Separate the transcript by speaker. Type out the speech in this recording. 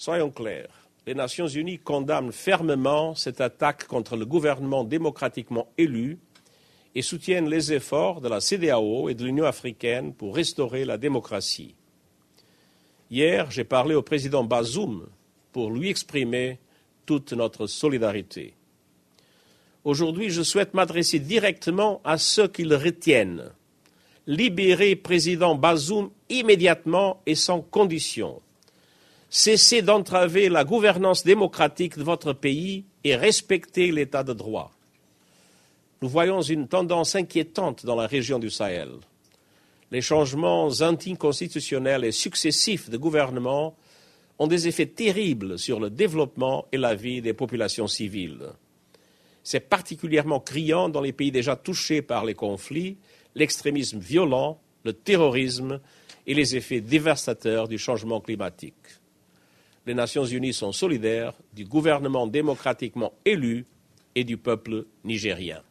Speaker 1: Soyons clairs, les Nations Unies condamnent fermement cette attaque contre le gouvernement démocratiquement élu et soutiennent les efforts de la CDAO et de l'Union africaine pour restaurer la démocratie. Hier, j'ai parlé au président Bazoum pour lui exprimer toute notre solidarité. Aujourd'hui, je souhaite m'adresser directement à ceux qui le retiennent. Libérez président Bazoum immédiatement et sans condition. Cessez d'entraver la gouvernance démocratique de votre pays et respectez l'état de droit. Nous voyons une tendance inquiétante dans la région du Sahel. Les changements anticonstitutionnels et successifs de gouvernement ont des effets terribles sur le développement et la vie des populations civiles. C'est particulièrement criant dans les pays déjà touchés par les conflits, l'extrémisme violent, le terrorisme et les effets dévastateurs du changement climatique. Les Nations Unies sont solidaires du gouvernement démocratiquement élu et du peuple nigérien.